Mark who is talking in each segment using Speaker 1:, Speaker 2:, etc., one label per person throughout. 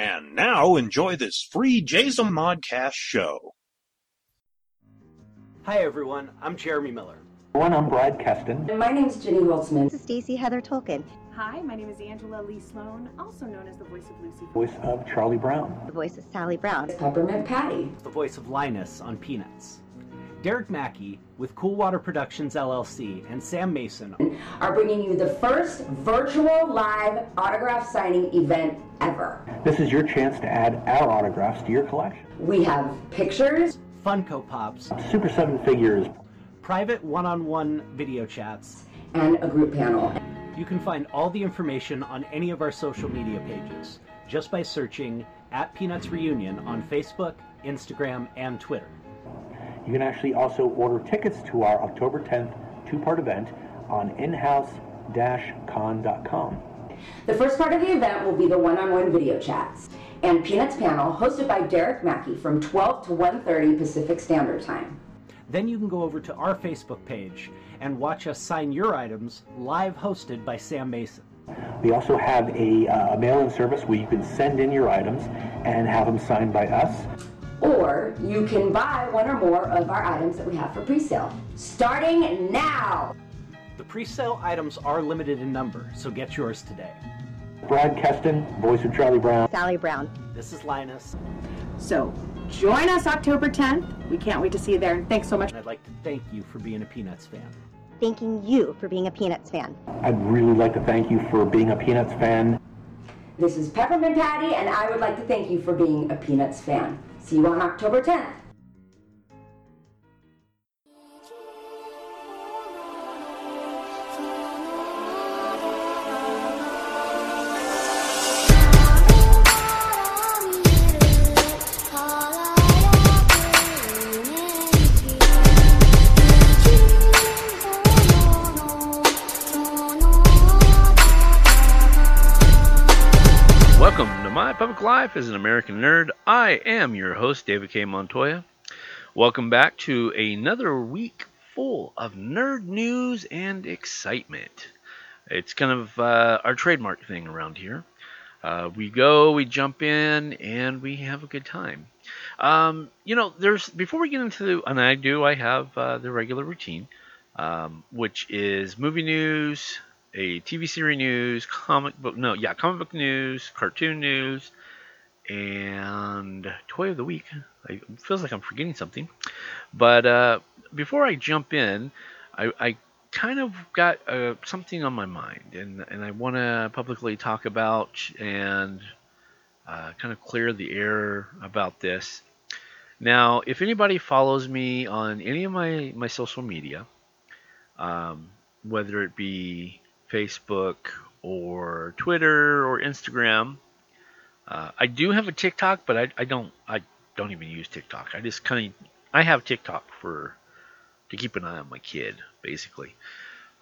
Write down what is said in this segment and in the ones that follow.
Speaker 1: And now enjoy this free Jason Modcast show.
Speaker 2: Hi everyone, I'm Jeremy Miller.
Speaker 3: One, I'm Brad Kesten.
Speaker 4: My name is Jenny Holtzman.
Speaker 5: This is Stacey Heather Tolkin.
Speaker 6: Hi, my name is Angela Lee Sloan, also known as the voice of Lucy.
Speaker 3: Voice of Charlie Brown.
Speaker 5: The voice of Sally Brown.
Speaker 4: Peppermint Patty.
Speaker 2: The voice of Linus on Peanuts. Derek Mackey with Coolwater Productions LLC and Sam Mason
Speaker 4: are bringing you the first virtual live autograph signing event ever.
Speaker 3: This is your chance to add our autographs to your collection.
Speaker 4: We have pictures,
Speaker 2: Funko Pops,
Speaker 3: Super Seven figures,
Speaker 2: private one on one video chats,
Speaker 4: and a group panel.
Speaker 2: You can find all the information on any of our social media pages just by searching at Peanuts Reunion on Facebook, Instagram, and Twitter.
Speaker 3: You can actually also order tickets to our October 10th two-part event on inhouse-con.com.
Speaker 4: The first part of the event will be the one-on-one video chats and Peanuts panel hosted by Derek Mackey from 12 to 1:30 Pacific Standard Time.
Speaker 2: Then you can go over to our Facebook page and watch us sign your items live hosted by Sam Mason.
Speaker 3: We also have a uh, mail-in service where you can send in your items and have them signed by us.
Speaker 4: Or you can buy one or more of our items that we have for pre-sale. Starting now!
Speaker 2: The pre-sale items are limited in number, so get yours today.
Speaker 3: Brad Kesten, voice of Charlie Brown.
Speaker 5: Sally Brown.
Speaker 2: This is Linus.
Speaker 6: So, join us October 10th. We can't wait to see you there, and thanks so much.
Speaker 2: And I'd like to thank you for being a Peanuts fan.
Speaker 5: Thanking you for being a Peanuts fan.
Speaker 3: I'd really like to thank you for being a Peanuts fan.
Speaker 4: This is Peppermint Patty, and I would like to thank you for being a Peanuts fan. See you on October 10th.
Speaker 7: Public Life as an American Nerd. I am your host, David K. Montoya. Welcome back to another week full of nerd news and excitement. It's kind of uh, our trademark thing around here. Uh, we go, we jump in, and we have a good time. Um, you know, there's before we get into, and I do, I have uh, the regular routine, um, which is movie news, a TV series news, comic book no, yeah, comic book news, cartoon news, and toy of the week. I, it feels like I'm forgetting something, but uh, before I jump in, I, I kind of got uh, something on my mind, and and I want to publicly talk about and uh, kind of clear the air about this. Now, if anybody follows me on any of my my social media, um, whether it be Facebook or Twitter or Instagram. Uh, I do have a TikTok, but I, I don't I don't even use TikTok. I just kind of I have TikTok for to keep an eye on my kid, basically.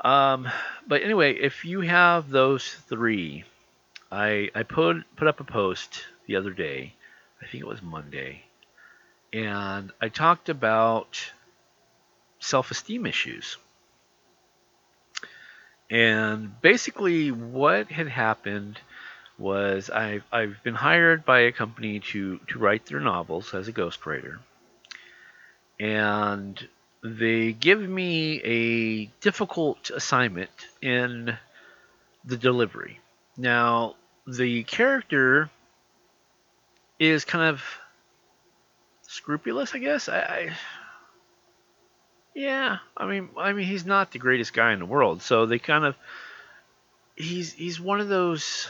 Speaker 7: Um, but anyway, if you have those three, I I put put up a post the other day. I think it was Monday, and I talked about self-esteem issues. And basically, what had happened was I've, I've been hired by a company to, to write their novels as a ghostwriter. And they give me a difficult assignment in the delivery. Now, the character is kind of scrupulous, I guess. I, I yeah, I mean, I mean, he's not the greatest guy in the world, so they kind of he's he's one of those.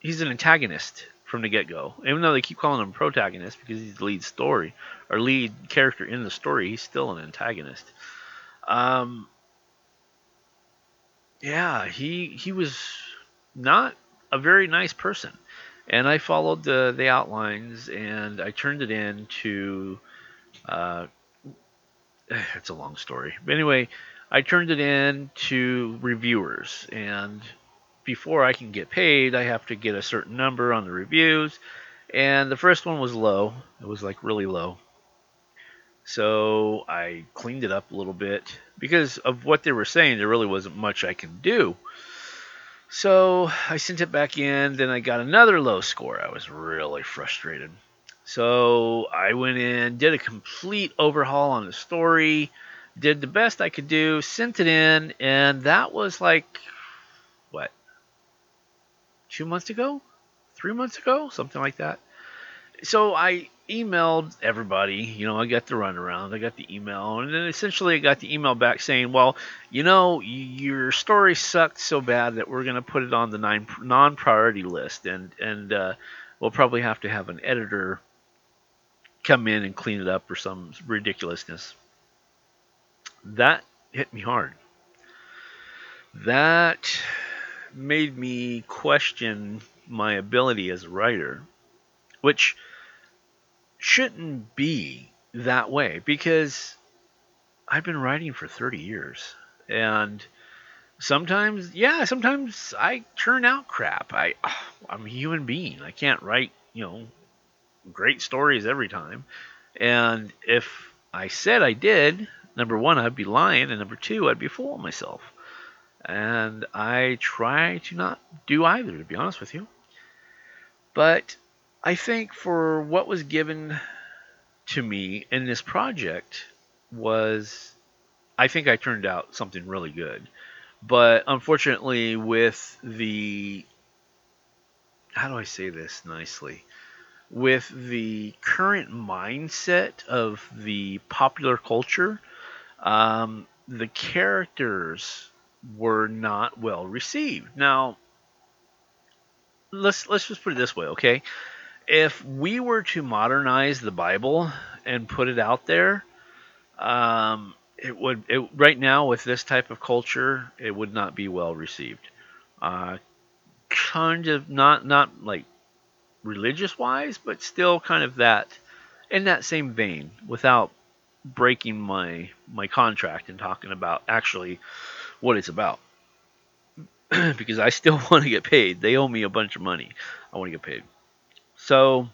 Speaker 7: He's an antagonist from the get go, even though they keep calling him protagonist because he's the lead story or lead character in the story. He's still an antagonist. Um, yeah, he he was not a very nice person, and I followed the the outlines and I turned it in to uh, it's a long story. But anyway, I turned it in to reviewers, and before I can get paid, I have to get a certain number on the reviews. And the first one was low. It was like really low. So I cleaned it up a little bit because of what they were saying. There really wasn't much I can do. So I sent it back in, then I got another low score. I was really frustrated. So I went in, did a complete overhaul on the story, did the best I could do, sent it in, and that was like, what, two months ago? Three months ago? Something like that. So I emailed everybody. You know, I got the runaround, I got the email, and then essentially I got the email back saying, "Well, you know, your story sucked so bad that we're going to put it on the non-priority list, and and uh, we'll probably have to have an editor come in and clean it up or some ridiculousness." That hit me hard. That made me question my ability as a writer, which shouldn't be that way because I've been writing for 30 years and sometimes yeah sometimes I turn out crap I I'm a human being I can't write you know great stories every time and if I said I did number one I'd be lying and number two I'd be fooling myself and I try to not do either to be honest with you but I think for what was given to me in this project was I think I turned out something really good. But unfortunately with the how do I say this nicely? With the current mindset of the popular culture, um, the characters were not well received. Now, let's let's just put it this way, okay? if we were to modernize the Bible and put it out there, um, it would it, right now with this type of culture, it would not be well received. Uh, kind of not not like religious wise, but still kind of that in that same vein, without breaking my my contract and talking about actually what it's about. because I still want to get paid. They owe me a bunch of money. I want to get paid. So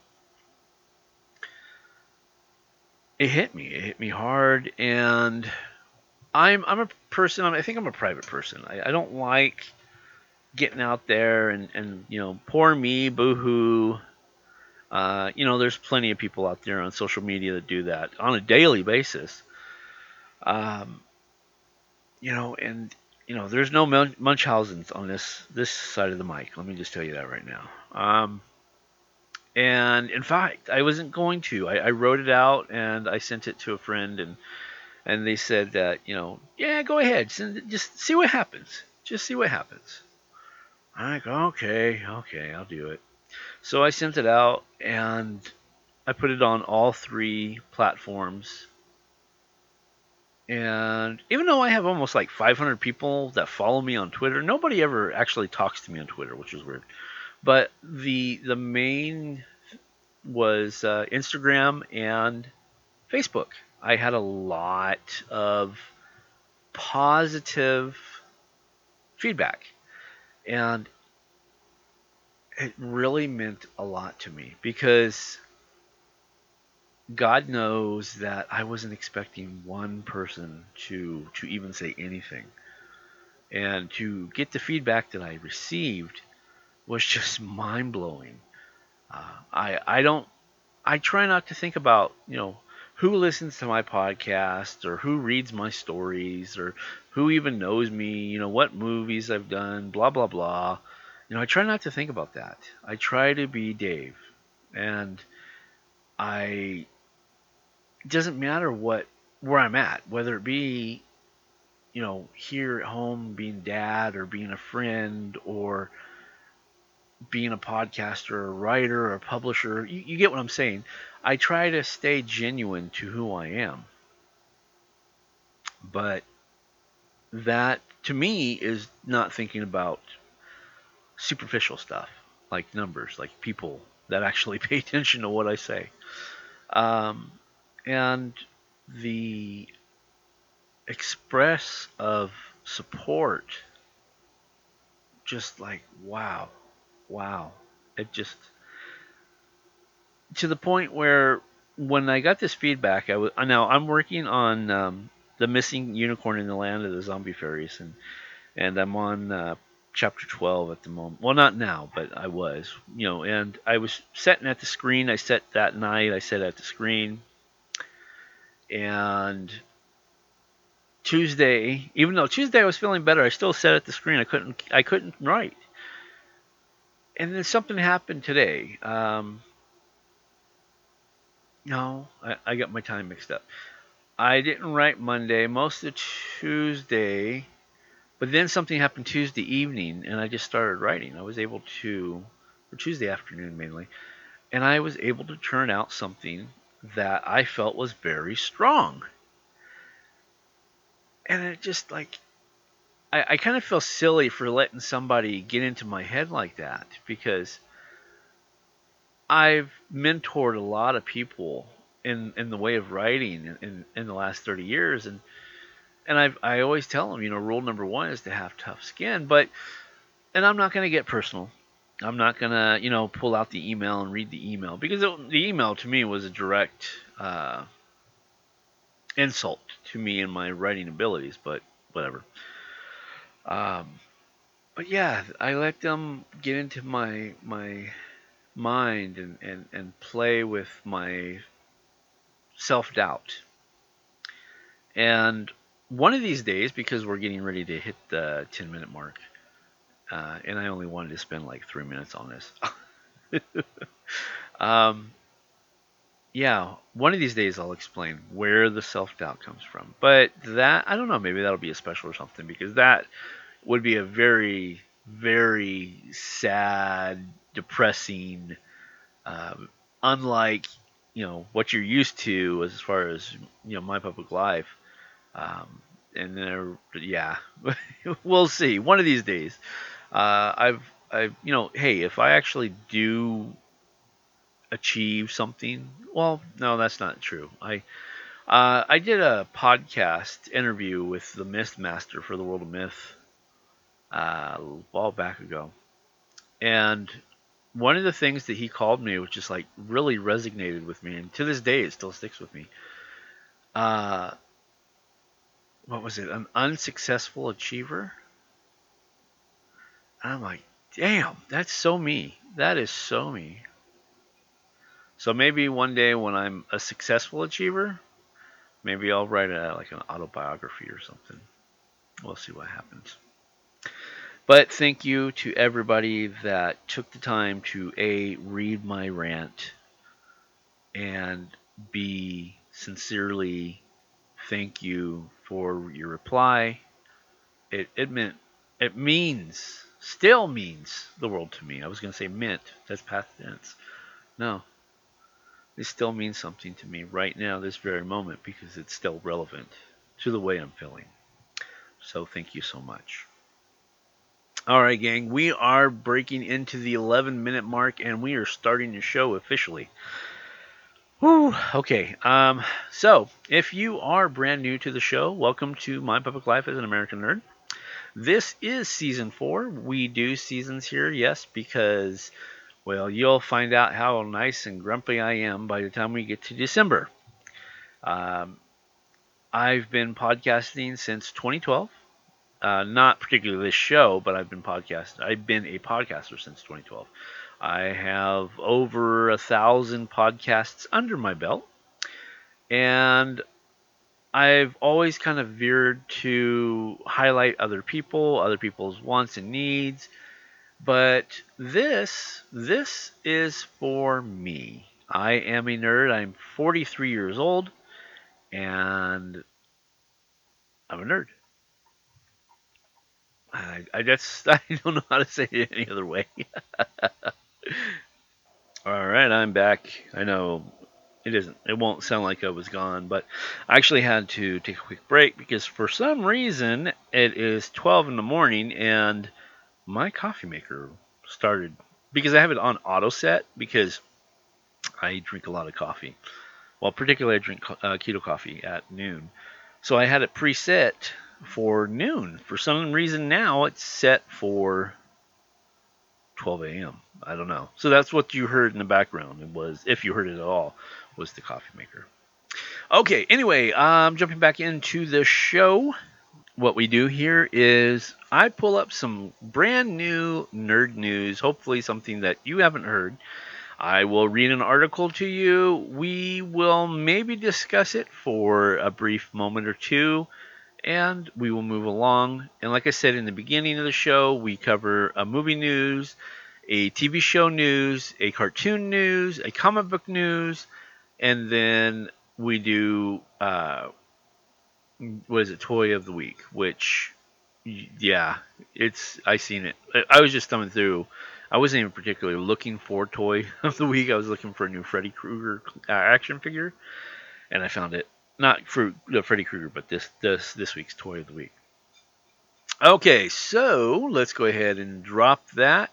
Speaker 7: it hit me. It hit me hard, and I'm I'm a person. I think I'm a private person. I, I don't like getting out there and and you know poor me, boohoo. Uh, you know, there's plenty of people out there on social media that do that on a daily basis. Um, you know, and you know, there's no Munchausen's on this this side of the mic. Let me just tell you that right now. Um, and in fact, I wasn't going to. I, I, wrote it out and I sent it to a friend, and and they said that you know, yeah, go ahead, send, just see what happens. Just see what happens. I'm like, okay, okay, I'll do it. So I sent it out and I put it on all three platforms. And even though I have almost like 500 people that follow me on Twitter, nobody ever actually talks to me on Twitter, which is weird. But the the main was uh, Instagram and Facebook. I had a lot of positive feedback, and it really meant a lot to me because God knows that I wasn't expecting one person to to even say anything. And to get the feedback that I received was just mind blowing. Uh, I I don't I try not to think about you know who listens to my podcast or who reads my stories or who even knows me. You know what movies I've done. Blah blah blah. You know I try not to think about that. I try to be Dave, and I it doesn't matter what where I'm at, whether it be you know here at home being dad or being a friend or being a podcaster or a writer or a publisher. You, you get what I'm saying. I try to stay genuine to who I am. But that, to me, is not thinking about superficial stuff like numbers, like people that actually pay attention to what I say. Um, and the express of support, just like, wow, wow. It just to the point where when I got this feedback, I was now I'm working on um, the missing unicorn in the land of the zombie fairies, and and I'm on uh, chapter 12 at the moment. Well, not now, but I was, you know, and I was setting at the screen. I set that night, I set at the screen. And Tuesday, even though Tuesday I was feeling better, I still sat at the screen. I couldn't I couldn't write. And then something happened today. Um, no, I, I got my time mixed up. I didn't write Monday, most of Tuesday, but then something happened Tuesday evening, and I just started writing. I was able to, or Tuesday afternoon mainly, and I was able to turn out something that I felt was very strong. And it just like, I, I kind of feel silly for letting somebody get into my head like that because I've mentored a lot of people in in the way of writing in in the last 30 years and and I I always tell them, you know, rule number 1 is to have tough skin, but and I'm not going to get personal. I'm not going to, you know, pull out the email and read the email because it, the email to me was a direct uh, insult to me and my writing abilities, but whatever. Um, but yeah, I let them get into my my mind and, and, and play with my self doubt. And one of these days, because we're getting ready to hit the 10 minute mark, uh, and I only wanted to spend like three minutes on this. um, yeah, one of these days I'll explain where the self doubt comes from. But that, I don't know, maybe that'll be a special or something, because that would be a very, very sad, depressing, um, unlike you know what you're used to as far as you know my public life. Um, and then yeah, we'll see. One of these days, uh, I've I've you know hey if I actually do achieve something, well no that's not true. I uh, I did a podcast interview with the Myth Master for the World of Myth uh, a while back ago, and one of the things that he called me, which just like really resonated with me, and to this day it still sticks with me. Uh, what was it? An unsuccessful achiever. And I'm like, damn, that's so me. That is so me. So maybe one day when I'm a successful achiever, maybe I'll write a, like an autobiography or something. We'll see what happens. But thank you to everybody that took the time to A, read my rant, and B, sincerely thank you for your reply. It, it meant, it means, still means the world to me. I was going to say meant, that's past tense. No, it still means something to me right now, this very moment, because it's still relevant to the way I'm feeling. So thank you so much. All right, gang, we are breaking into the 11 minute mark and we are starting the show officially. Whew, okay, um, so if you are brand new to the show, welcome to My Public Life as an American Nerd. This is season four. We do seasons here, yes, because, well, you'll find out how nice and grumpy I am by the time we get to December. Um, I've been podcasting since 2012. Uh, not particularly this show, but I've been podcast. I've been a podcaster since 2012. I have over a thousand podcasts under my belt, and I've always kind of veered to highlight other people, other people's wants and needs. But this, this is for me. I am a nerd. I'm 43 years old, and I'm a nerd. I, I just I don't know how to say it any other way. All right, I'm back. I know it isn't. It won't sound like I was gone, but I actually had to take a quick break because for some reason it is 12 in the morning and my coffee maker started because I have it on auto set because I drink a lot of coffee. Well, particularly I drink uh, keto coffee at noon, so I had it preset for noon. For some reason now it's set for 12 a.m. I don't know. So that's what you heard in the background. It was, if you heard it at all, was the coffee maker. Okay. Anyway, um, jumping back into the show. what we do here is I pull up some brand new nerd news, hopefully something that you haven't heard. I will read an article to you. We will maybe discuss it for a brief moment or two, and we will move along. And like I said in the beginning of the show, we cover a movie news, a TV show news, a cartoon news, a comic book news, and then we do uh, what is it, toy of the week, which yeah, it's I seen it. I was just thumbing through. I wasn't even particularly looking for toy of the week. I was looking for a new Freddy Krueger uh, action figure, and I found it. Not for the Freddy Krueger, but this this this week's toy of the week. Okay, so let's go ahead and drop that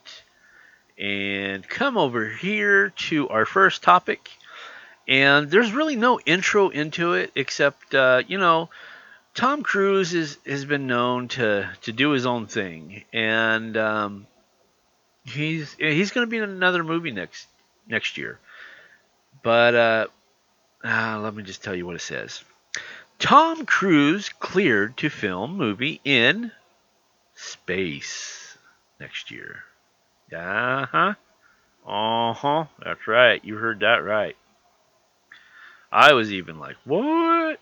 Speaker 7: and come over here to our first topic. And there's really no intro into it except, uh, you know, Tom Cruise is, has been known to, to do his own thing. And um, he's he's going to be in another movie next next year. But uh, uh, let me just tell you what it says. Tom Cruise cleared to film movie in space next year. Uh huh. Uh huh. That's right. You heard that right. I was even like, what?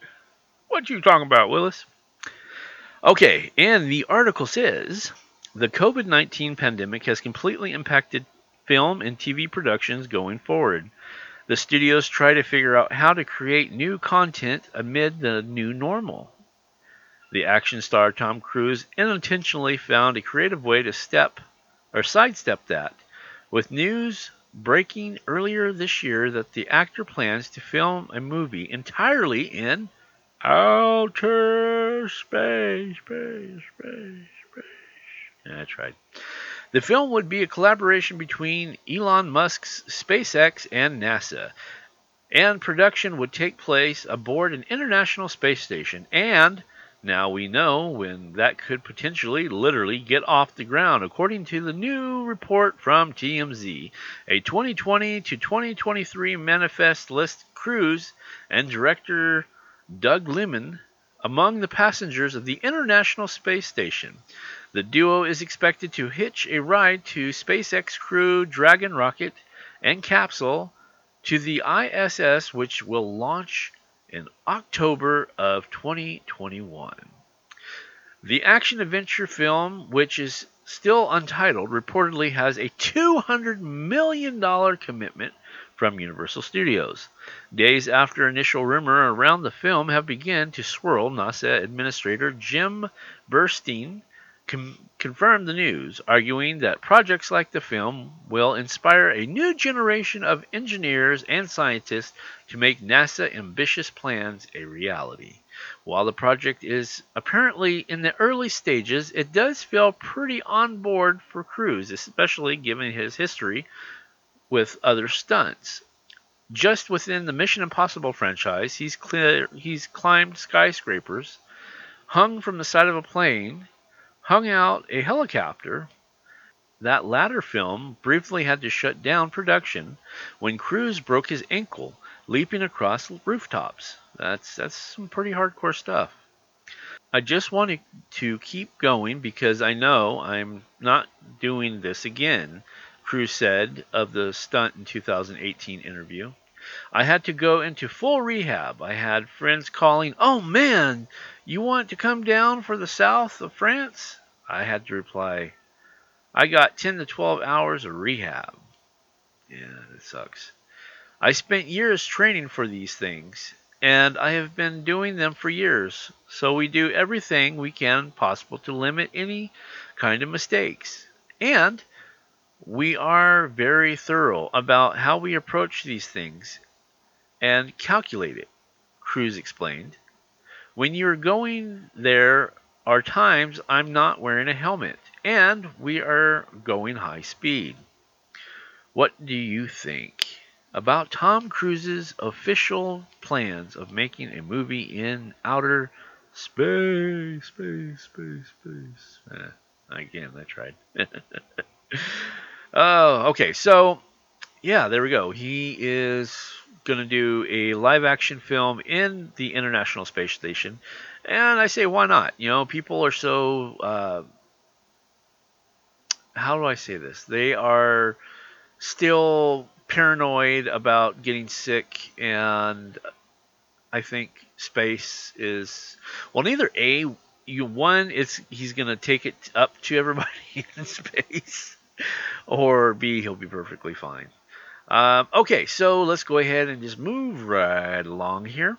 Speaker 7: What you talking about, Willis? Okay, and the article says the COVID 19 pandemic has completely impacted film and TV productions going forward. The studios try to figure out how to create new content amid the new normal. The action star Tom Cruise unintentionally found a creative way to step or sidestep that, with news breaking earlier this year that the actor plans to film a movie entirely in outer space, space, space, space. That's right. The film would be a collaboration between Elon Musk's SpaceX and NASA, and production would take place aboard an international space station. And now we know when that could potentially literally get off the ground, according to the new report from TMZ. A 2020 to 2023 manifest list Cruise and director Doug Liman among the passengers of the International Space Station. The duo is expected to hitch a ride to SpaceX Crew Dragon rocket and capsule to the ISS, which will launch in October of 2021. The action adventure film, which is still untitled, reportedly has a $200 million commitment from Universal Studios. Days after initial rumor around the film have begun to swirl, NASA Administrator Jim Bridenstine com- confirmed the news, arguing that projects like the film will inspire a new generation of engineers and scientists to make NASA ambitious plans a reality. While the project is apparently in the early stages, it does feel pretty on board for Cruise, especially given his history with other stunts. Just within the Mission Impossible franchise, he's clear, he's climbed skyscrapers, hung from the side of a plane, hung out a helicopter. That latter film briefly had to shut down production when Cruise broke his ankle leaping across rooftops. That's that's some pretty hardcore stuff. I just wanted to keep going because I know I'm not doing this again, Cruise said of the stunt in 2018 interview. I had to go into full rehab. I had friends calling, "Oh man, you want to come down for the south of France?" I had to reply, "I got 10 to 12 hours of rehab." Yeah, that sucks. I spent years training for these things, and I have been doing them for years. So we do everything we can possible to limit any kind of mistakes. And we are very thorough about how we approach these things and calculate it, Cruise explained. When you're going there are times I'm not wearing a helmet and we are going high speed. What do you think about Tom Cruise's official plans of making a movie in outer space, space, space, space? Eh, again, I tried. Oh, okay. So, yeah, there we go. He is going to do a live action film in the International Space Station. And I say, why not? You know, people are so. Uh, how do I say this? They are still paranoid about getting sick, and I think space is. Well, neither A. You one, it's he's gonna take it up to everybody in space, or B, he'll be perfectly fine. Um, okay, so let's go ahead and just move right along here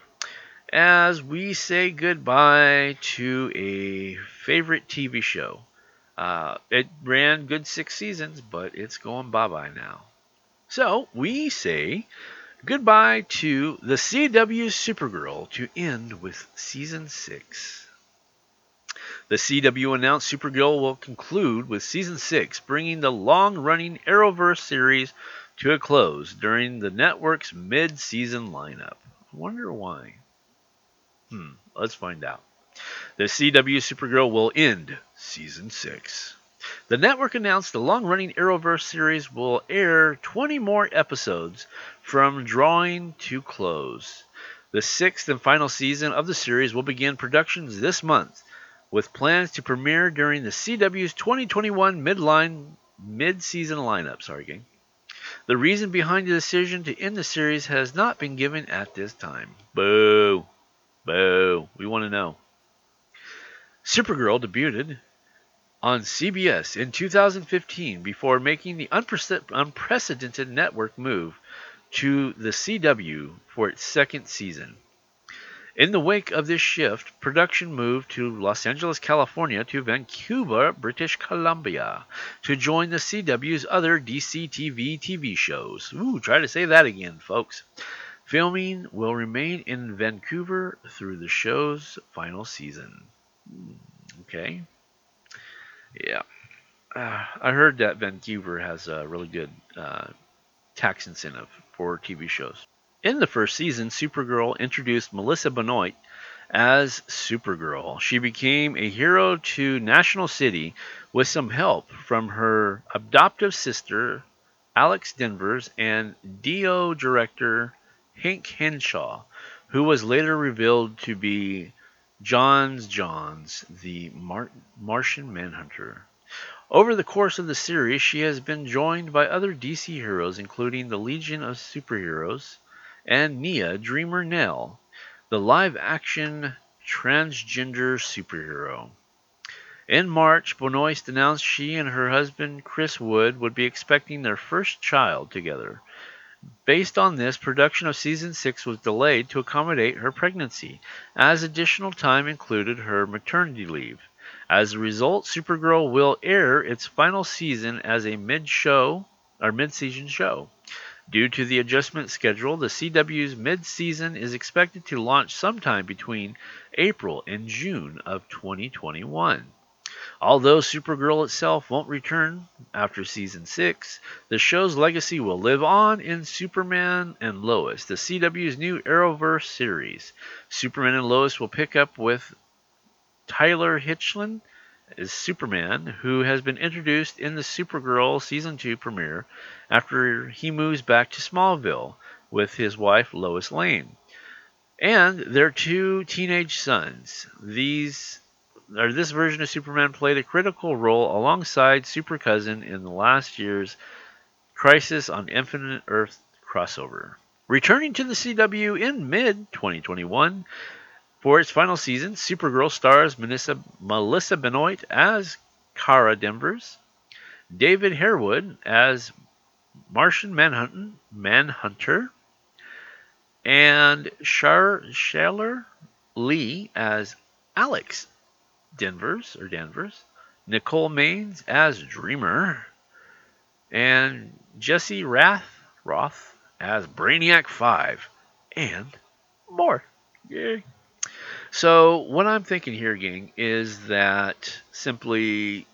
Speaker 7: as we say goodbye to a favorite TV show. Uh, it ran good six seasons, but it's going bye bye now. So we say goodbye to the CW Supergirl to end with season six. The CW announced Supergirl will conclude with season 6, bringing the long running Arrowverse series to a close during the network's mid season lineup. I wonder why. Hmm, let's find out. The CW Supergirl will end season 6. The network announced the long running Arrowverse series will air 20 more episodes from drawing to close. The sixth and final season of the series will begin productions this month with plans to premiere during the CW's 2021 midline mid-season lineup. Sorry, gang. The reason behind the decision to end the series has not been given at this time. Boo. Boo. We want to know. Supergirl debuted on CBS in 2015 before making the unprecedented network move to the CW for its second season. In the wake of this shift, production moved to Los Angeles, California to Vancouver, British Columbia to join the CW's other DC TV TV shows. Ooh, try to say that again, folks. Filming will remain in Vancouver through the show's final season. Okay. Yeah. Uh, I heard that Vancouver has a really good uh, tax incentive for TV shows. In the first season, Supergirl introduced Melissa Benoist as Supergirl. She became a hero to National City with some help from her adoptive sister, Alex Danvers, and DO director Hank Henshaw, who was later revealed to be J'onn J'onzz, the Mar- Martian Manhunter. Over the course of the series, she has been joined by other DC heroes, including the Legion of Superheroes, and Nia Dreamer Nal, the live action transgender superhero. In March, Benoist announced she and her husband Chris Wood would be expecting their first child together. Based on this, production of season 6 was delayed to accommodate her pregnancy, as additional time included her maternity leave. As a result, Supergirl will air its final season as a mid-show or mid-season show. Due to the adjustment schedule, the CW's mid-season is expected to launch sometime between April and June of 2021. Although Supergirl itself won't return after season 6, the show's legacy will live on in Superman and Lois, the CW's new Arrowverse series. Superman and Lois will pick up with Tyler Hoechlin is Superman, who has been introduced in the Supergirl season 2 premiere after he moves back to Smallville with his wife Lois Lane and their two teenage sons. These or this version of Superman played a critical role alongside Super Cousin in the last year's Crisis on Infinite Earth crossover. Returning to the CW in mid 2021, for its final season, Supergirl stars Melissa, Melissa Benoist as Kara Danvers, David Harewood as Martian Manhunter, Manhunter and Char Chyler Leigh as Alex Danvers or Danvers, Nicole Maines as Dreamer, and Jesse Rath Roth as Brainiac 5, and more. Yay. So what I'm thinking here, gang, is that simply,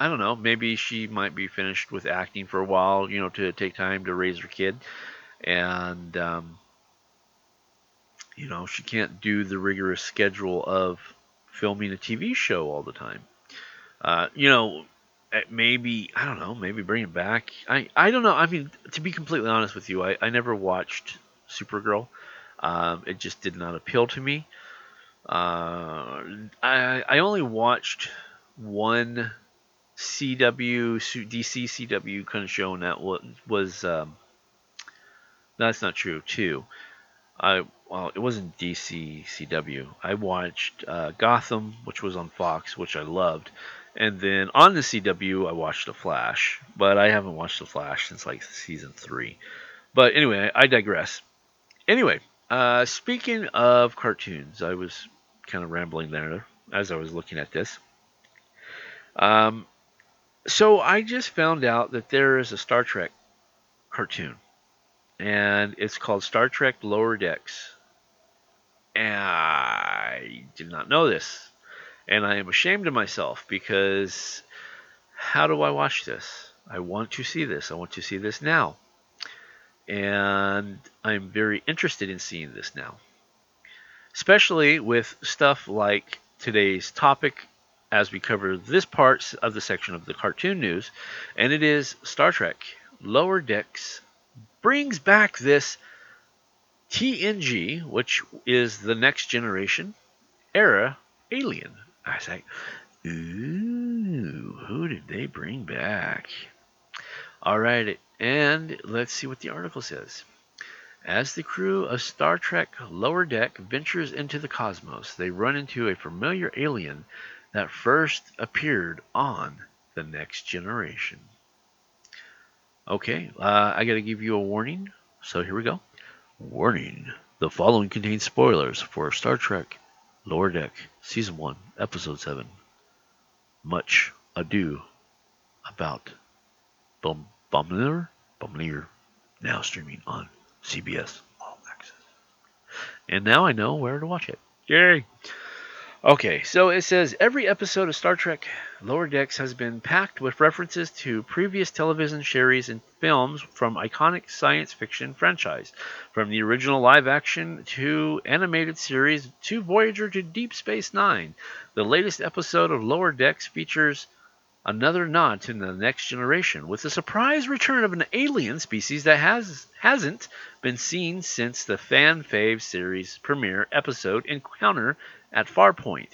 Speaker 7: I don't know, maybe she might be finished with acting for a while, you know, to take time to raise her kid, and um, you know, she can't do the rigorous schedule of filming a TV show all the time. Uh, you know, uh, maybe I don't know, maybe bring it back. I I don't know. I mean, to be completely honest with you, I, I never watched Supergirl. Um, it just did not appeal to me. Uh, I I only watched one CW DC CW kind of show, that was um, that's not true. Two, I well, it wasn't DC CW. I watched uh, Gotham, which was on Fox, which I loved, and then on the CW, I watched The Flash, but I haven't watched The Flash since like season three. But anyway, I digress. Anyway, uh, speaking of cartoons, I was kind of rambling there as I was looking at this. Um, so I just found out that there is a Star Trek cartoon, and it's called Star Trek Lower Decks. And I did not know this, and I am ashamed of myself because how do I watch this? I want to see this. I want to see this now. And I'm very interested in seeing this now. Especially with stuff like today's topic as we cover this part of the section of the cartoon news, and it is Star Trek Lower Decks brings back this TNG, which is the next generation era alien. I like, ooh, who did they bring back? All right, and let's see what the article says. As the crew of Star Trek Lower Deck ventures into the cosmos, they run into a familiar alien that first appeared on The Next Generation. Okay, uh, I got to give you a warning, so here we go. Warning the following contains spoilers for Star Trek Lower Deck Season 1, Episode 7. Much ado about Bum Boimler? Boimler, now streaming on CBS All Access. And now I know where to watch it. Yay! Okay, so it says every episode of Star Trek Lower Decks has been packed with references to previous television series and films from iconic science fiction franchise, from the original live action to animated series to Voyager to Deep Space Nine. The latest episode of Lower Decks features another nod to the next generation with the surprise return of an alien species that has hasn't been seen since the fan fave series premiere episode Encounter at Farpoint.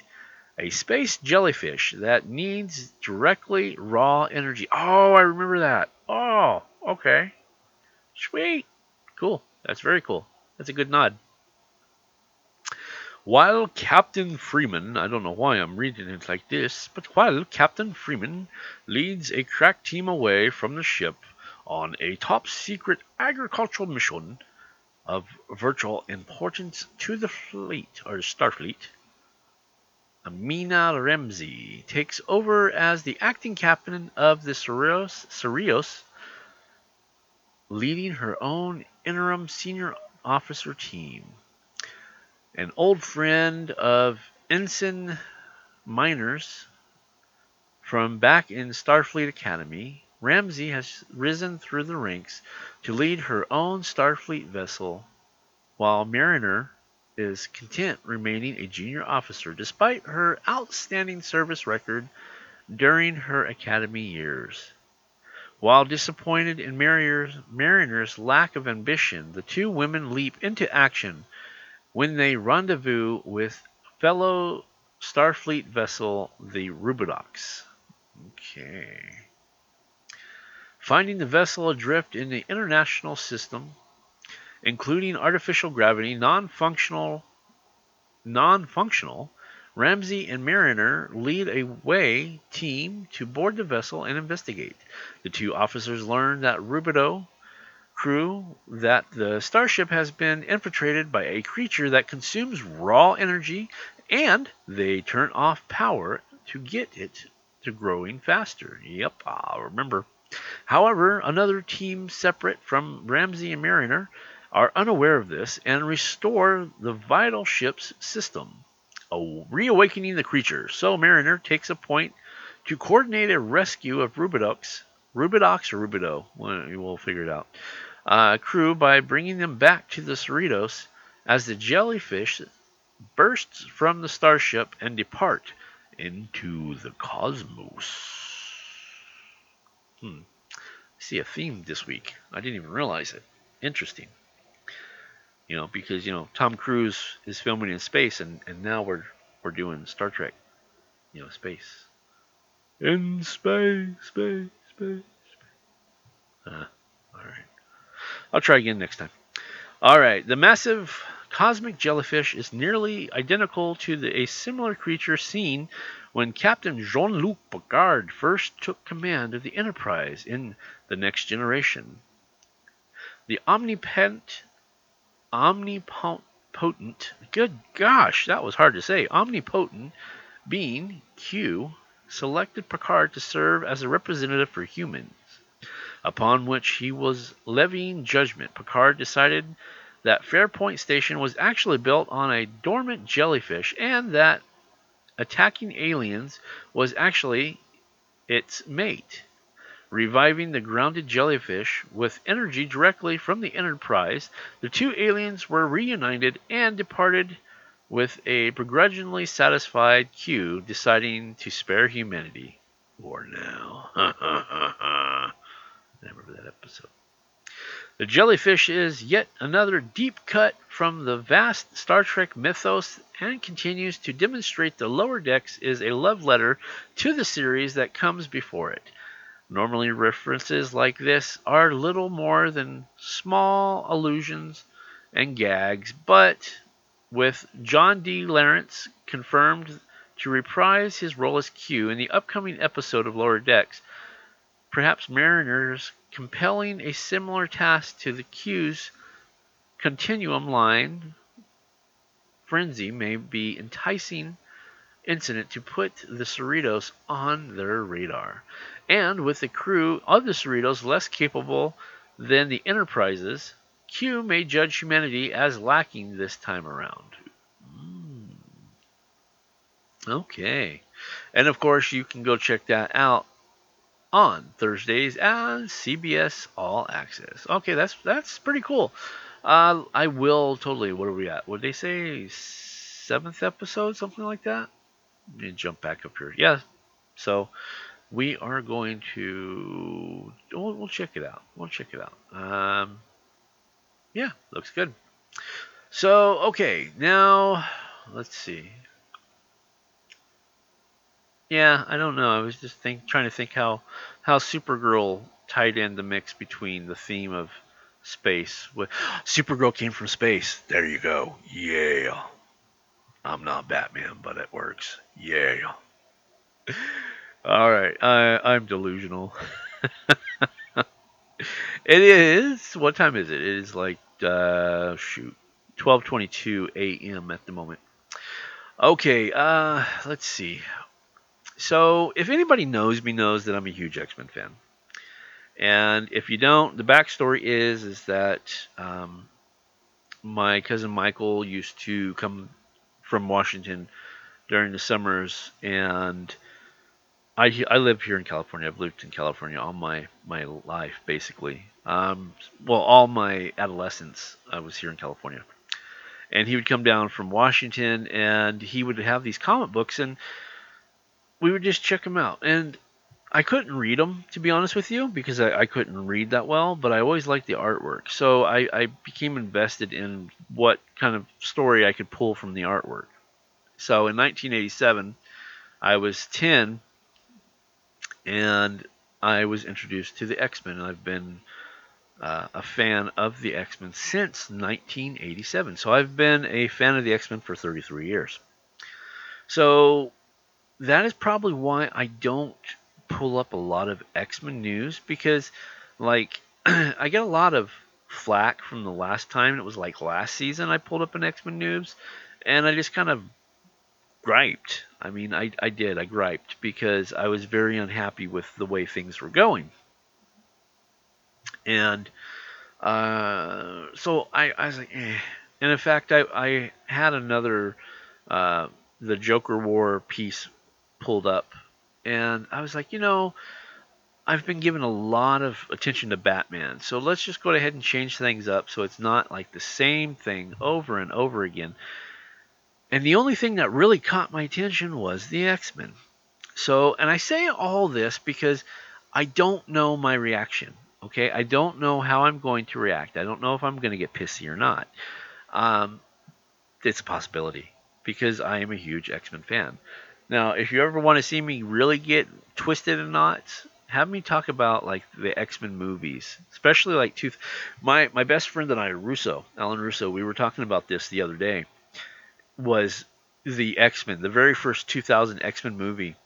Speaker 7: A space jellyfish that needs directly raw energy. Oh, I remember that. Oh, okay. Sweet. Cool. That's very cool. That's a good nod. While Captain Freeman, I don't know why I'm reading it like this, but while Captain Freeman leads a crack team away from the ship on a top secret agricultural mission of virtual importance to the fleet or Starfleet, Amina Ramsey takes over as the acting captain of the Cerritos leading her own interim senior officer team an old friend of Ensign Miners from back in Starfleet Academy, Ramsey has risen through the ranks to lead her own Starfleet vessel, while Mariner is content remaining a junior officer despite her outstanding service record during her academy years. While disappointed in Mariner's, lack of ambition, the two women leap into action when they rendezvous with fellow Starfleet vessel the Rubidox. Okay. Finding the vessel adrift in the international system, including artificial gravity, non-functional, non-functional, Ramsey and Mariner lead a way team to board the vessel and investigate. The two officers learn that Rubido crew that the starship has been infiltrated by a creature that consumes raw energy and they turn off power to get it to growing faster. Yep, I'll remember. However, another team separate from Ramsey and Mariner are unaware of this and restore the vital ship's system, reawakening the creature. So Mariner takes a point to coordinate a rescue of Rubidox, Rubidox or Rubido, we'll figure it out, uh, crew by bringing them back to the Cerritos as the jellyfish bursts from the starship and depart into the cosmos. Hmm. I see a theme this week. I didn't even realize it. Interesting. You know, because you know Tom Cruise is filming in space, and, and now we're we're doing Star Trek. You know, space. In space, space, space, space. Uh, all right. I'll try again next time. All right. The massive cosmic jellyfish is nearly identical to the, a similar creature seen when Captain Jean-Luc Picard first took command of the Enterprise in The Next Generation. The omnipotent, omnipotent, good gosh, that was hard to say, omnipotent being Q selected Picard to serve as a representative for humans. Upon which he was levying judgment, Picard decided that Farpoint Station was actually built on a dormant jellyfish and that attacking aliens was actually its mate. Reviving the grounded jellyfish with energy directly from the Enterprise, the two aliens were reunited and departed with a begrudgingly satisfied Q deciding to spare humanity. For now. I remember that episode. The jellyfish is yet another deep cut from the vast Star Trek mythos and continues to demonstrate the lower decks is a love letter to the series that comes before it. Normally, references like this are little more than small allusions and gags, but with John de Lancie confirmed to reprise his role as Q in the upcoming episode of Lower Decks, perhaps Mariner's compelling a similar task to the Q's continuum line frenzy may be enticing incident to put the Cerritos on their radar. And with the crew of the Cerritos less capable than the Enterprises, Q may judge humanity as lacking this time around. Mm. Okay. And of course, you can go check that out on Thursdays on CBS All Access. Okay, that's that's pretty cool. Uh, I will totally. What are we at? Would they say seventh episode, something like that? Let me jump back up here. Yeah. So we are going to. We'll, we'll check it out. We'll check it out. Um, yeah, looks good. So okay, now let's see. Yeah, I don't know. I was just think trying to think how how Supergirl tied in the mix between the theme of space. With Supergirl came from space. There you go. Yeah. I'm not Batman, but it works. Yeah. All right. I I'm delusional. it is. What time is it? It is like uh shoot, 12:22 a.m. at the moment. Okay. Uh, let's see. So, if anybody knows me, knows that I'm a huge X Men fan. And if you don't, the backstory is is that um, my cousin Michael used to come from Washington during the summers, and I I live here in California. I've lived in California all my my life, basically. Um, well, all my adolescence, I was here in California. And he would come down from Washington, and he would have these comic books, and we would just check them out. And I couldn't read them, to be honest with you, because I, I couldn't read that well, but I always liked the artwork. So I, I became invested in what kind of story I could pull from the artwork. So in 1987, I was 10, and I was introduced to the X Men, and I've been uh, a fan of the X Men since 1987. So I've been a fan of the X Men for 33 years. So that is probably why I don't pull up a lot of X Men news because, like, I get a lot of flack from the last time. It was like last season I pulled up an X Men news, and I just kind of griped. I mean, I, I did. I griped because I was very unhappy with the way things were going. And uh, so I, I was like, eh. And in fact, I, I had another, uh, the Joker War piece pulled up, and I was like, you know, I've been giving a lot of attention to Batman, so let's just go ahead and change things up so it's not like the same thing over and over again. And the only thing that really caught my attention was the X Men. So, and I say all this because I don't know my reaction. Okay, I don't know how I'm going to react. I don't know if I'm going to get pissy or not. Um, it's a possibility because I am a huge X Men fan. Now, if you ever want to see me really get twisted in knots, have me talk about like the X Men movies, especially like two. My my best friend and I, Russo, Alan Russo, we were talking about this the other day. Was the X Men the very first 2000 X Men movie?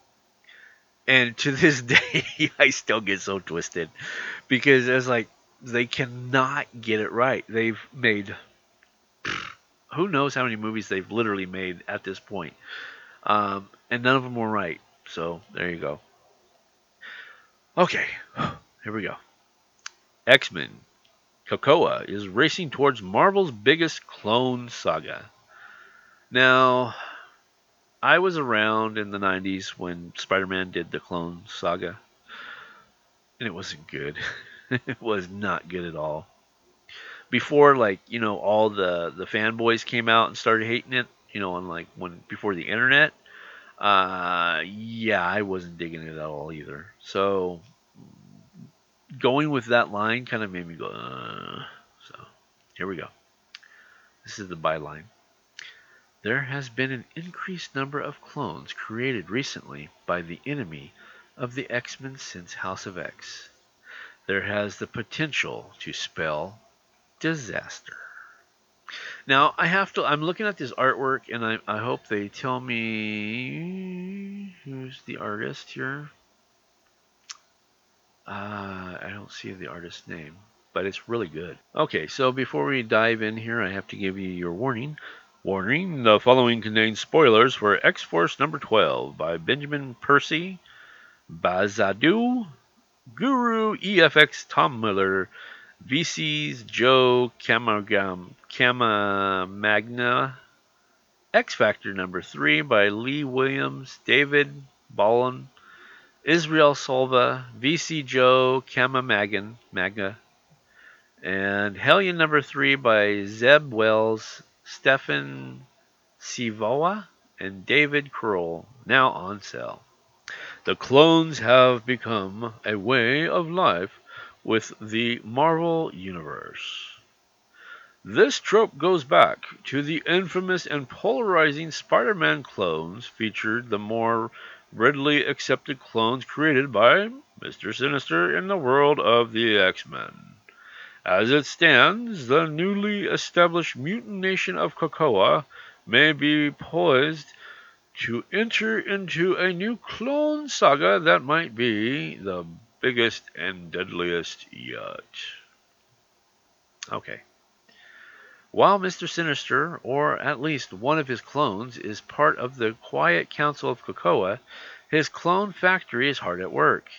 Speaker 7: And to this day, I still get so twisted because it's like they cannot get it right. They've made who knows how many movies they've literally made at this point, um, and none of them were right. So there you go. Okay, here we go. X Men. Krakoa is racing towards Marvel's biggest clone saga. Now, I was around in the 90s when Spider Man did the clone saga, and it wasn't good. it was not good at all. Before, like, you know, all the, the fanboys came out and started hating it, you know, on like when before the internet, uh, yeah, I wasn't digging it at all either. So going with that line kind of made me go. Uh, so here we go. This is the byline. There has been an increased number of clones created recently by the enemy of the X-Men since House of X. There has the potential to spell disaster. Now I have to. I'm looking at this artwork, and I, I hope they tell me who's the artist here. Uh, I don't see the artist's name, but it's really good. Okay, so before we dive in here, I have to give you your warning. Warning: The following contains spoilers for X Force number 12 by Benjamin Percy, Bazadu, Guru EFX Tom Miller, VC's Joe Kamagam, Kamamagna, X Factor number 3 by Lee Williams, David Ballon, Israel Solva, VC Joe Kamamagan, Magna, and Hellion number 3 by Zeb Wells, Stefan Sivoa, and David Kroll, now on sale. The clones have become a way of life with the Marvel Universe. This trope goes back to the infamous and polarizing Spider Man clones featured the more readily accepted clones created by Mr. Sinister in the world of the X Men. As it stands, the newly established mutant nation of Krakoa may be poised to enter into a new clone saga that might be the biggest and deadliest yet. Okay. While Mr. Sinister, or at least one of his clones, is part of the Quiet Council of Krakoa, his clone factory is hard at work.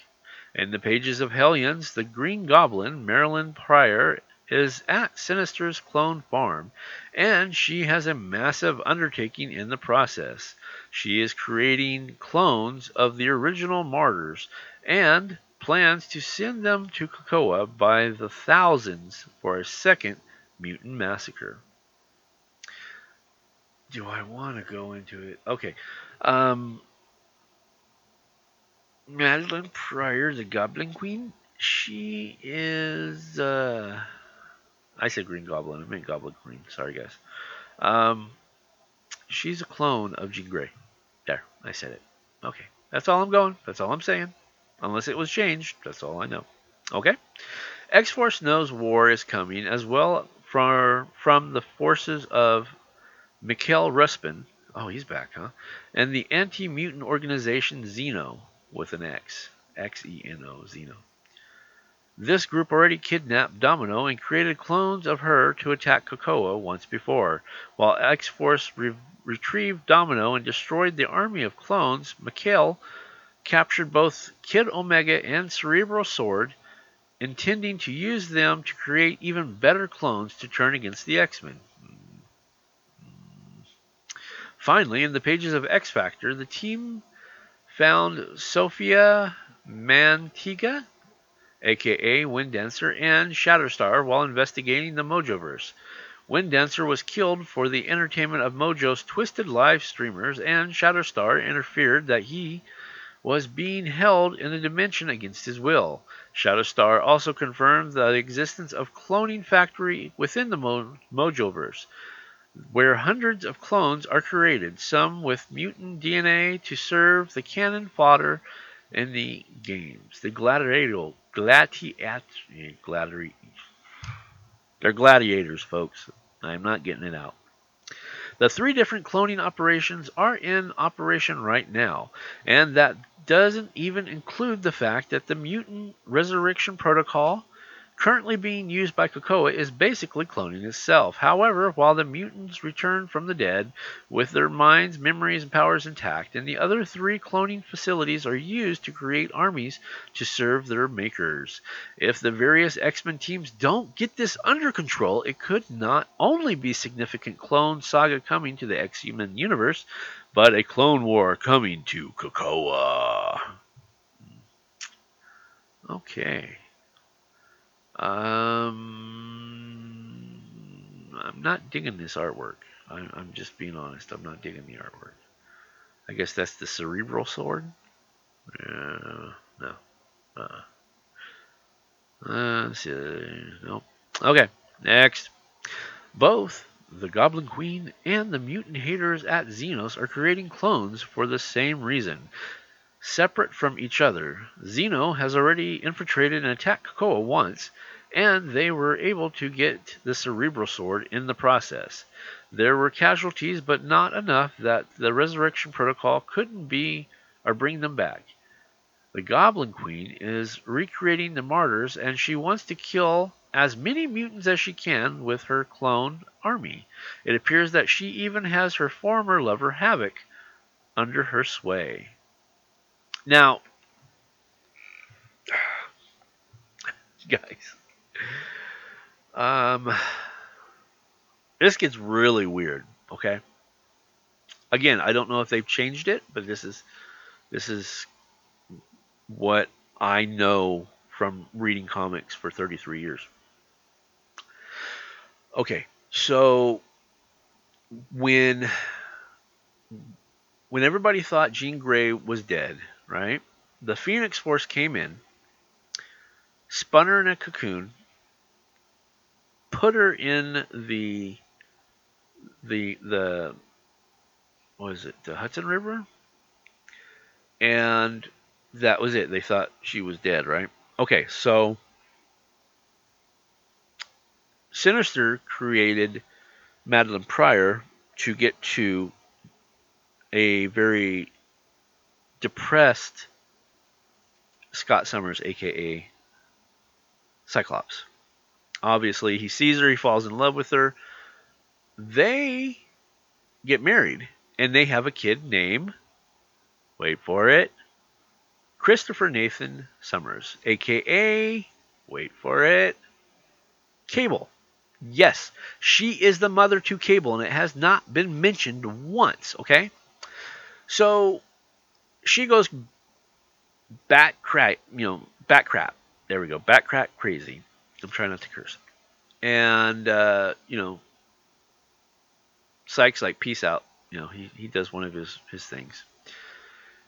Speaker 7: In the pages of Hellions, the Green Goblin, Marilyn Pryor, is at Sinister's clone farm, and she has a massive undertaking in the process. She is creating clones of the original Marauders and plans to send them to Krakoa by the thousands for a second mutant massacre. Do I want to go into it? Okay. Um, Madelyne Pryor, the Goblin Queen, she is. Uh, I said Green Goblin. I meant Goblin Queen. Sorry, guys. Um, she's a clone of Jean Grey. There, I said it. Okay, that's all I'm going. That's all I'm saying. Unless it was changed, that's all I know. Okay? X Force knows war is coming as well from, from the forces of Mikhail Rasputin. Oh, he's back, huh? And the anti mutant organization Xeno with an X. X E N O, Xeno. This group already kidnapped Domino and created clones of her to attack Krakoa once before. While X Force re- retrieved Domino and destroyed the army of clones, Mikhail captured both Kid Omega and Cerebro Sword, intending to use them to create even better clones to turn against the X Men. Finally, in the pages of X Factor, the team found Sofia Mantega, aka Winddancer, and Shatterstar while investigating the Mojoverse. Winddancer was killed for the entertainment of Mojo's twisted live streamers, and Shatterstar interfered that he was being held in a dimension against his will. Shatterstar also confirmed the existence of cloning factory within the Mo- Mojoverse, where hundreds of clones are created, some with mutant DNA to serve the cannon fodder in the games. The gladiator, gladiator, gladiator, they're gladiators, folks. I'm not getting it out. The three different cloning operations are in operation right now, and that doesn't even include the fact that the mutant resurrection protocol currently being used by Krakoa is basically cloning itself. However, while the mutants return from the dead with their minds, memories, and powers intact, and the other three cloning facilities are used to create armies to serve their makers. If the various X-Men teams don't get this under control, it could not only be significant clone saga coming to the X-Men universe, but a clone war coming to Krakoa. Okay. Um, I'm not digging this artwork. I'm, I'm just being honest. I'm not digging the artwork. I guess that's the cerebro sword. Uh, no. Uh, see. Nope. Okay. Next. Both the Goblin Queen and the mutant haters at Xenos are creating clones for the same reason. Separate from each other, Xeno has already infiltrated and attacked Krakoa once, and they were able to get the Cerebro Sword in the process. There were casualties, but not enough that the Resurrection Protocol couldn't be or bring them back. The Goblin Queen is recreating the Marauders, and she wants to kill as many mutants as she can with her clone army. It appears that she even has her former lover Havoc under her sway. Now, guys, um, this gets really weird. Okay. Again, I don't know if they've changed it, but this is this is what I know from reading comics for 33 years. Okay, so when when everybody thought Jean Grey was dead, right? The Phoenix Force came in, spun her in a cocoon, put her in the the the what is it? The Hudson River, and that was it. They thought she was dead, right? Okay, so Sinister created Madeline Pryor to get to a very depressed Scott Summers, aka Cyclops. Obviously, he sees her, he falls in love with her. They get married, and they have a kid named, wait for it, Christopher Nathan Summers, aka, wait for it, Cable. Yes, she is the mother to Cable, and it has not been mentioned once, okay? So she goes bat crack, you know, bat crap. There we go, bat crack crazy. I'm trying not to curse. And uh, you know, Cyke's like peace out. You know, he he does one of his his things.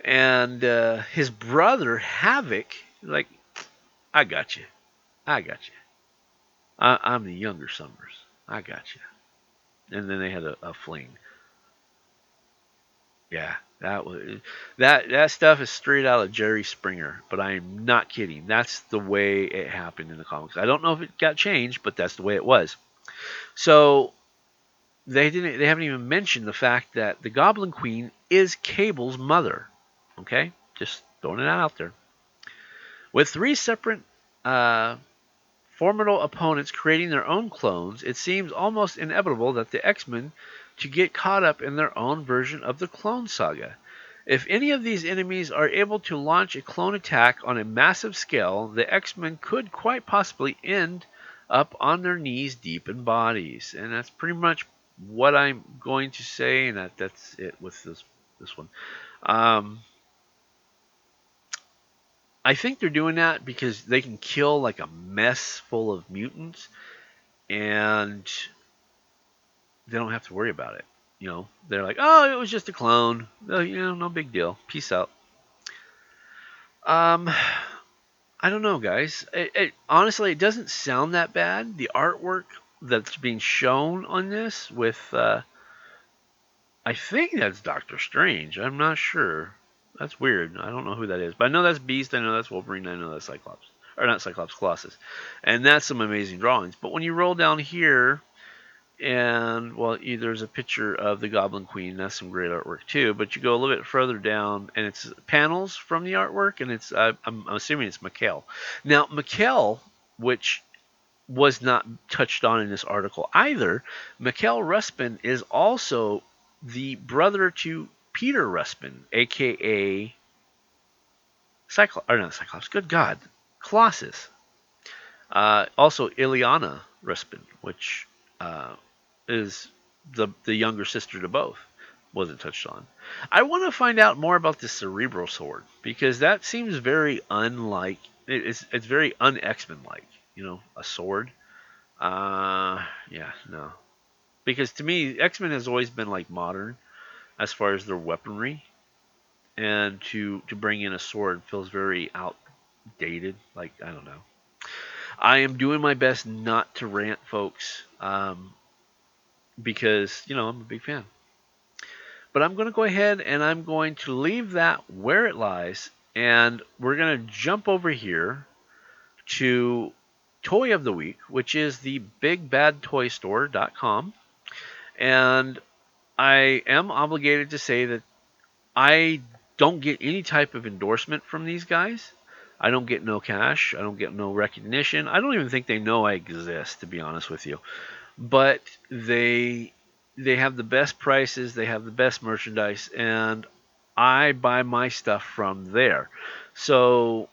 Speaker 7: And uh, his brother Havoc, like, I got you, I got you. I, I'm the younger Summers. I got you. And then they had a, a fling. Yeah, that was that that stuff is straight out of Jerry Springer, but I am not kidding. That's the way it happened in the comics. I don't know if it got changed, but that's the way it was. So they didn't they haven't even mentioned the fact that the Goblin Queen is Cable's mother. Okay? Just throwing it out there. With three separate uh, formidable opponents creating their own clones, it seems almost inevitable that the X-Men to get caught up in their own version of the clone saga. If any of these enemies are able to launch a clone attack on a massive scale, the X-Men could quite possibly end up on their knees deep in bodies. And that's pretty much what I'm going to say, and that, that's it with this this one. Um, I think they're doing that because they can kill like a mess full of mutants, and they don't have to worry about it. You know, they're like, oh, it was just a clone. You know, no big deal. Peace out. Um, I don't know, guys. It, it, honestly, it doesn't sound that bad. The artwork that's being shown on this with, uh, I think that's Doctor Strange. I'm not sure. That's weird. I don't know who that is, but I know that's Beast. I know that's Wolverine. I know that's Cyclops, or not Cyclops, Colossus, and that's some amazing drawings. But when you roll down here, and well, there's a picture of the Goblin Queen. That's some great artwork too. But you go a little bit further down, and it's panels from the artwork, and it's I'm, I'm assuming it's Mikkel. Now Mikkel, which was not touched on in this article either, Mikkel Rasputin is also the brother to Peter Rasputin, aka Cyclops, or not Cyclops. Good God, Colossus. Uh, also, Illyana Rasputin, which uh, is the the younger sister to both, wasn't touched on. I want to find out more about the cerebro sword because that seems very unlike. It's it's very un X Men like. You know, a sword. Uh, yeah, no. Because to me, X Men has always been like modern as far as their weaponry, and to to bring in a sword feels very outdated. Like I don't know. I am doing my best not to rant, folks, um, because you know I'm a big fan. But I'm going to go ahead and I'm going to leave that where it lies, and we're going to jump over here to Toy of the Week, which is the BigBadToyStore.com, and I am obligated to say that I don't get any type of endorsement from these guys. I don't get no cash. I don't get no recognition. I don't even think they know I exist, to be honest with you. But they they have the best prices. They have the best merchandise, and I buy my stuff from there. So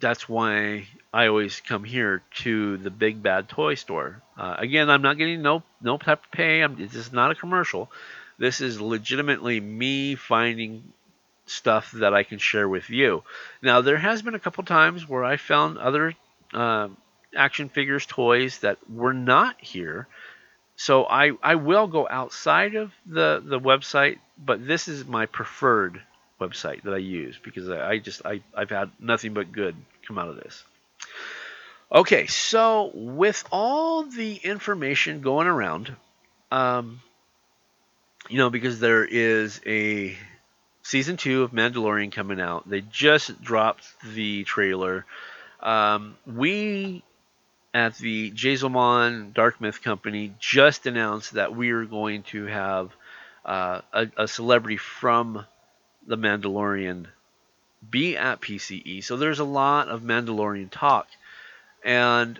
Speaker 7: that's why I always come here to the Big Bad Toy Store. Uh, again, I'm not getting no no type of pay. I'm, this is not a commercial. This is legitimately me finding stuff that I can share with you. Now, there has been a couple times where I found other uh, action figures, toys that were not here. So I, I will go outside of the, the website, but this is my preferred website that I use because I, I just I, I've had nothing but good come out of this. Okay, so with all the information going around, um, you know, because there is a season two of Mandalorian coming out. They just dropped the trailer. Um, we at the Jazelmon Dark Myth Company just announced that we are going to have uh, a, a, celebrity from the Mandalorian be at PCE. So there's a lot of Mandalorian talk, and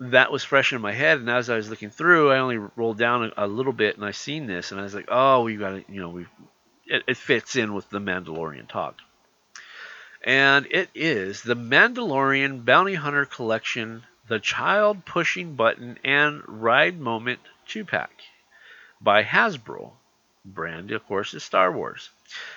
Speaker 7: that was fresh in my head. And as I was looking through, I only rolled down a, a little bit, and I seen this, and I was like, oh, we got to, you know, we it, it fits in with the Mandalorian talk. And it is the Mandalorian Bounty Hunter Collection, the Child Pushing Button, and Ride Moment 2 pack by Hasbro. Brand, of course, is Star Wars.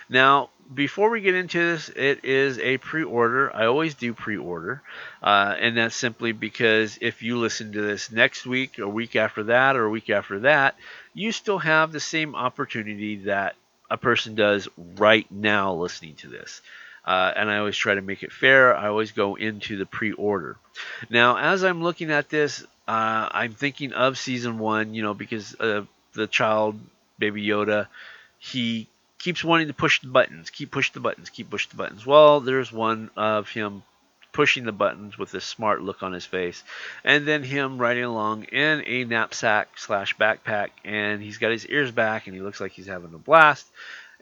Speaker 7: Now, before we get into this, it is a pre order. I always do pre order. Uh, and that's simply because if you listen to this next week, or week after that, or week after that, you still have the same opportunity that a person does right now listening to this. Uh, and I always try to make it fair. I always go into the pre order. Now, as I'm looking at this, uh, I'm thinking of season one, you know, because uh, the child, Baby Yoda, he keeps wanting to push the buttons, keep push the buttons, keep push the buttons. Well, there's one of him pushing the buttons with a smart look on his face, and then him riding along in a knapsack slash backpack, and he's got his ears back, and he looks like he's having a blast.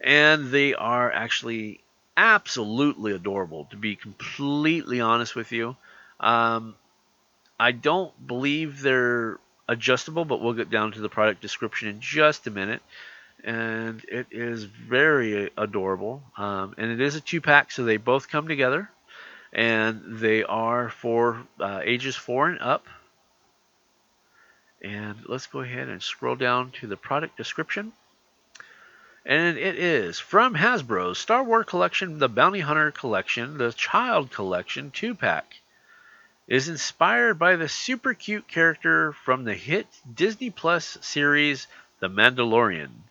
Speaker 7: And they are actually absolutely adorable, to be completely honest with you. Um, I don't believe they're adjustable, but we'll get down to the product description in just a minute. And it is very adorable. Um, and it is a two pack, so they both come together and they are for uh, ages four and up. And let's go ahead and scroll down to the product description. And it is from Hasbro's Star Wars Collection, the Bounty Hunter Collection, the Child Collection 2 pack. Is inspired by the super cute character from the hit Disney Plus series The Mandalorian.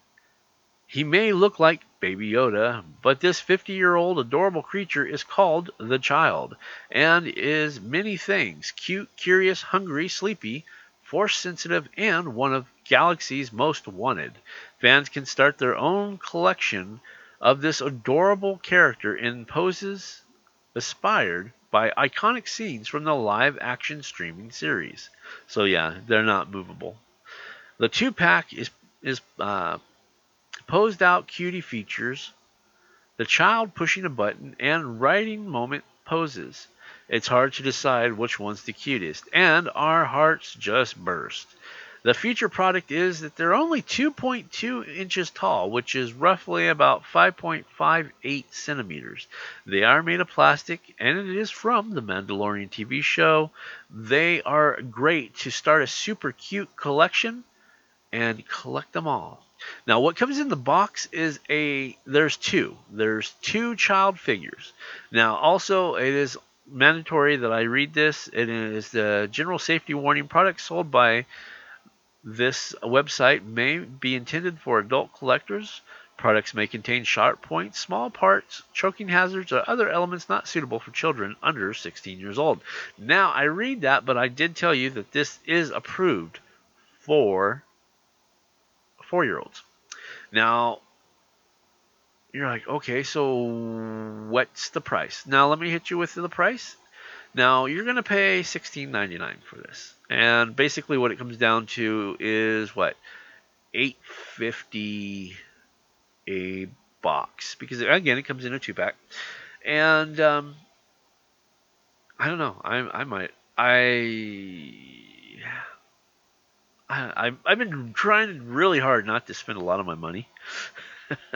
Speaker 7: He may look like Baby Yoda, but this 50 year old adorable creature is called the Child and is many things cute, curious, hungry, sleepy, force sensitive, and one of Galaxy's most wanted. Fans can start their own collection of this adorable character in poses inspired by iconic scenes from the live action streaming series. So, yeah, they're not movable. The two pack is, is uh, posed out cutie features, the child pushing a button, and writing moment poses. It's hard to decide which one's the cutest, and our hearts just burst. The feature product is that they're only 2.2 inches tall, which is roughly about 5.58 centimeters. They are made of plastic, and it is from the Mandalorian TV show. They are great to start a super cute collection and collect them all. Now, what comes in the box is a there's two. There's two child figures. Now, also it is mandatory that I read this. It is the general safety warning. product sold by this website may be intended for adult collectors. Products may contain sharp points, small parts, choking hazards, or other elements not suitable for children under 16 years old. Now, I read that, but I did tell you that this is approved for four year olds. Now, you're like, okay, so what's the price? Now, let me hit you with the price. Now, you're going to pay $16.99 for this. And basically, what it comes down to is what? 850 a box because again it comes in a two pack and um, i don't know i i might i I, I've been trying really hard not to spend a lot of my money,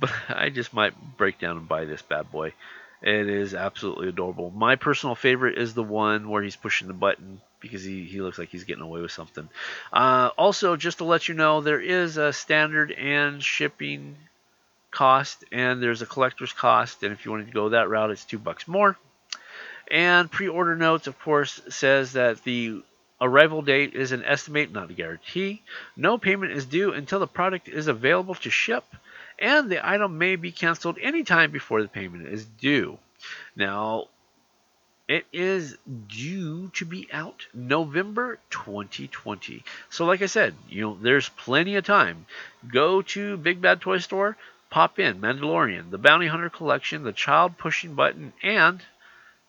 Speaker 7: but I just might break down and buy this bad boy. It is absolutely adorable. My personal favorite is the one where he's pushing the button because he, he looks like he's getting away with something. Uh, also, just to let you know, there is a standard and shipping cost, and there's a collector's cost. And if you wanted to go that route, it's two bucks more. And pre-order notes, of course, says that the Arrival date is an estimate, not a guarantee. No payment is due until the product is available to ship, and the item may be canceled anytime before the payment is due. Now, it is due to be out November 2020. So, like I said, you know, there's plenty of time. Go to Big Bad Toy Store, pop in Mandalorian, the Bounty Hunter Collection, the Child Pushing Button, and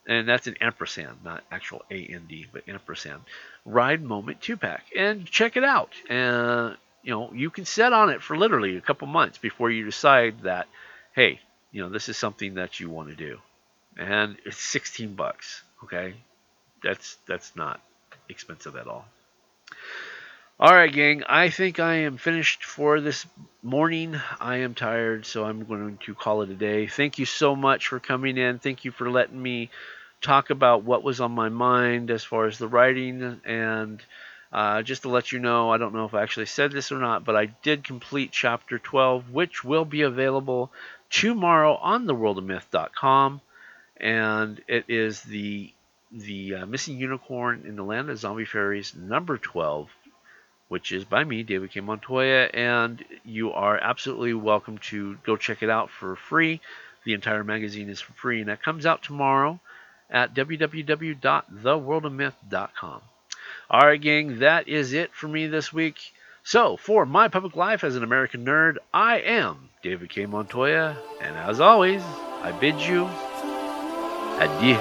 Speaker 7: and that's an ampersand, not actual A N D, but ampersand. Ride Moment two pack, and check it out. And you know you can set on it for literally a couple months before you decide that, hey, you know this is something that you want to do, and it's 16 bucks. Okay, that's that's not expensive at all. All right, gang. I think I am finished for this morning. I am tired, so I'm going to call it a day. Thank you so much for coming in. Thank you for letting me talk about what was on my mind as far as the writing. And uh, just to let you know, I don't know if I actually said this or not, but I did complete chapter 12, which will be available tomorrow on theworldofmyth.com. And it is the the uh, missing unicorn in the land of zombie fairies number 12 which is by me david k montoya and you are absolutely welcome to go check it out for free the entire magazine is for free and that comes out tomorrow at www.theworldofmyth.com. All right, gang, that is it for me this week. So, for my public life as an American nerd, I am David K. Montoya, and as always, I bid you одни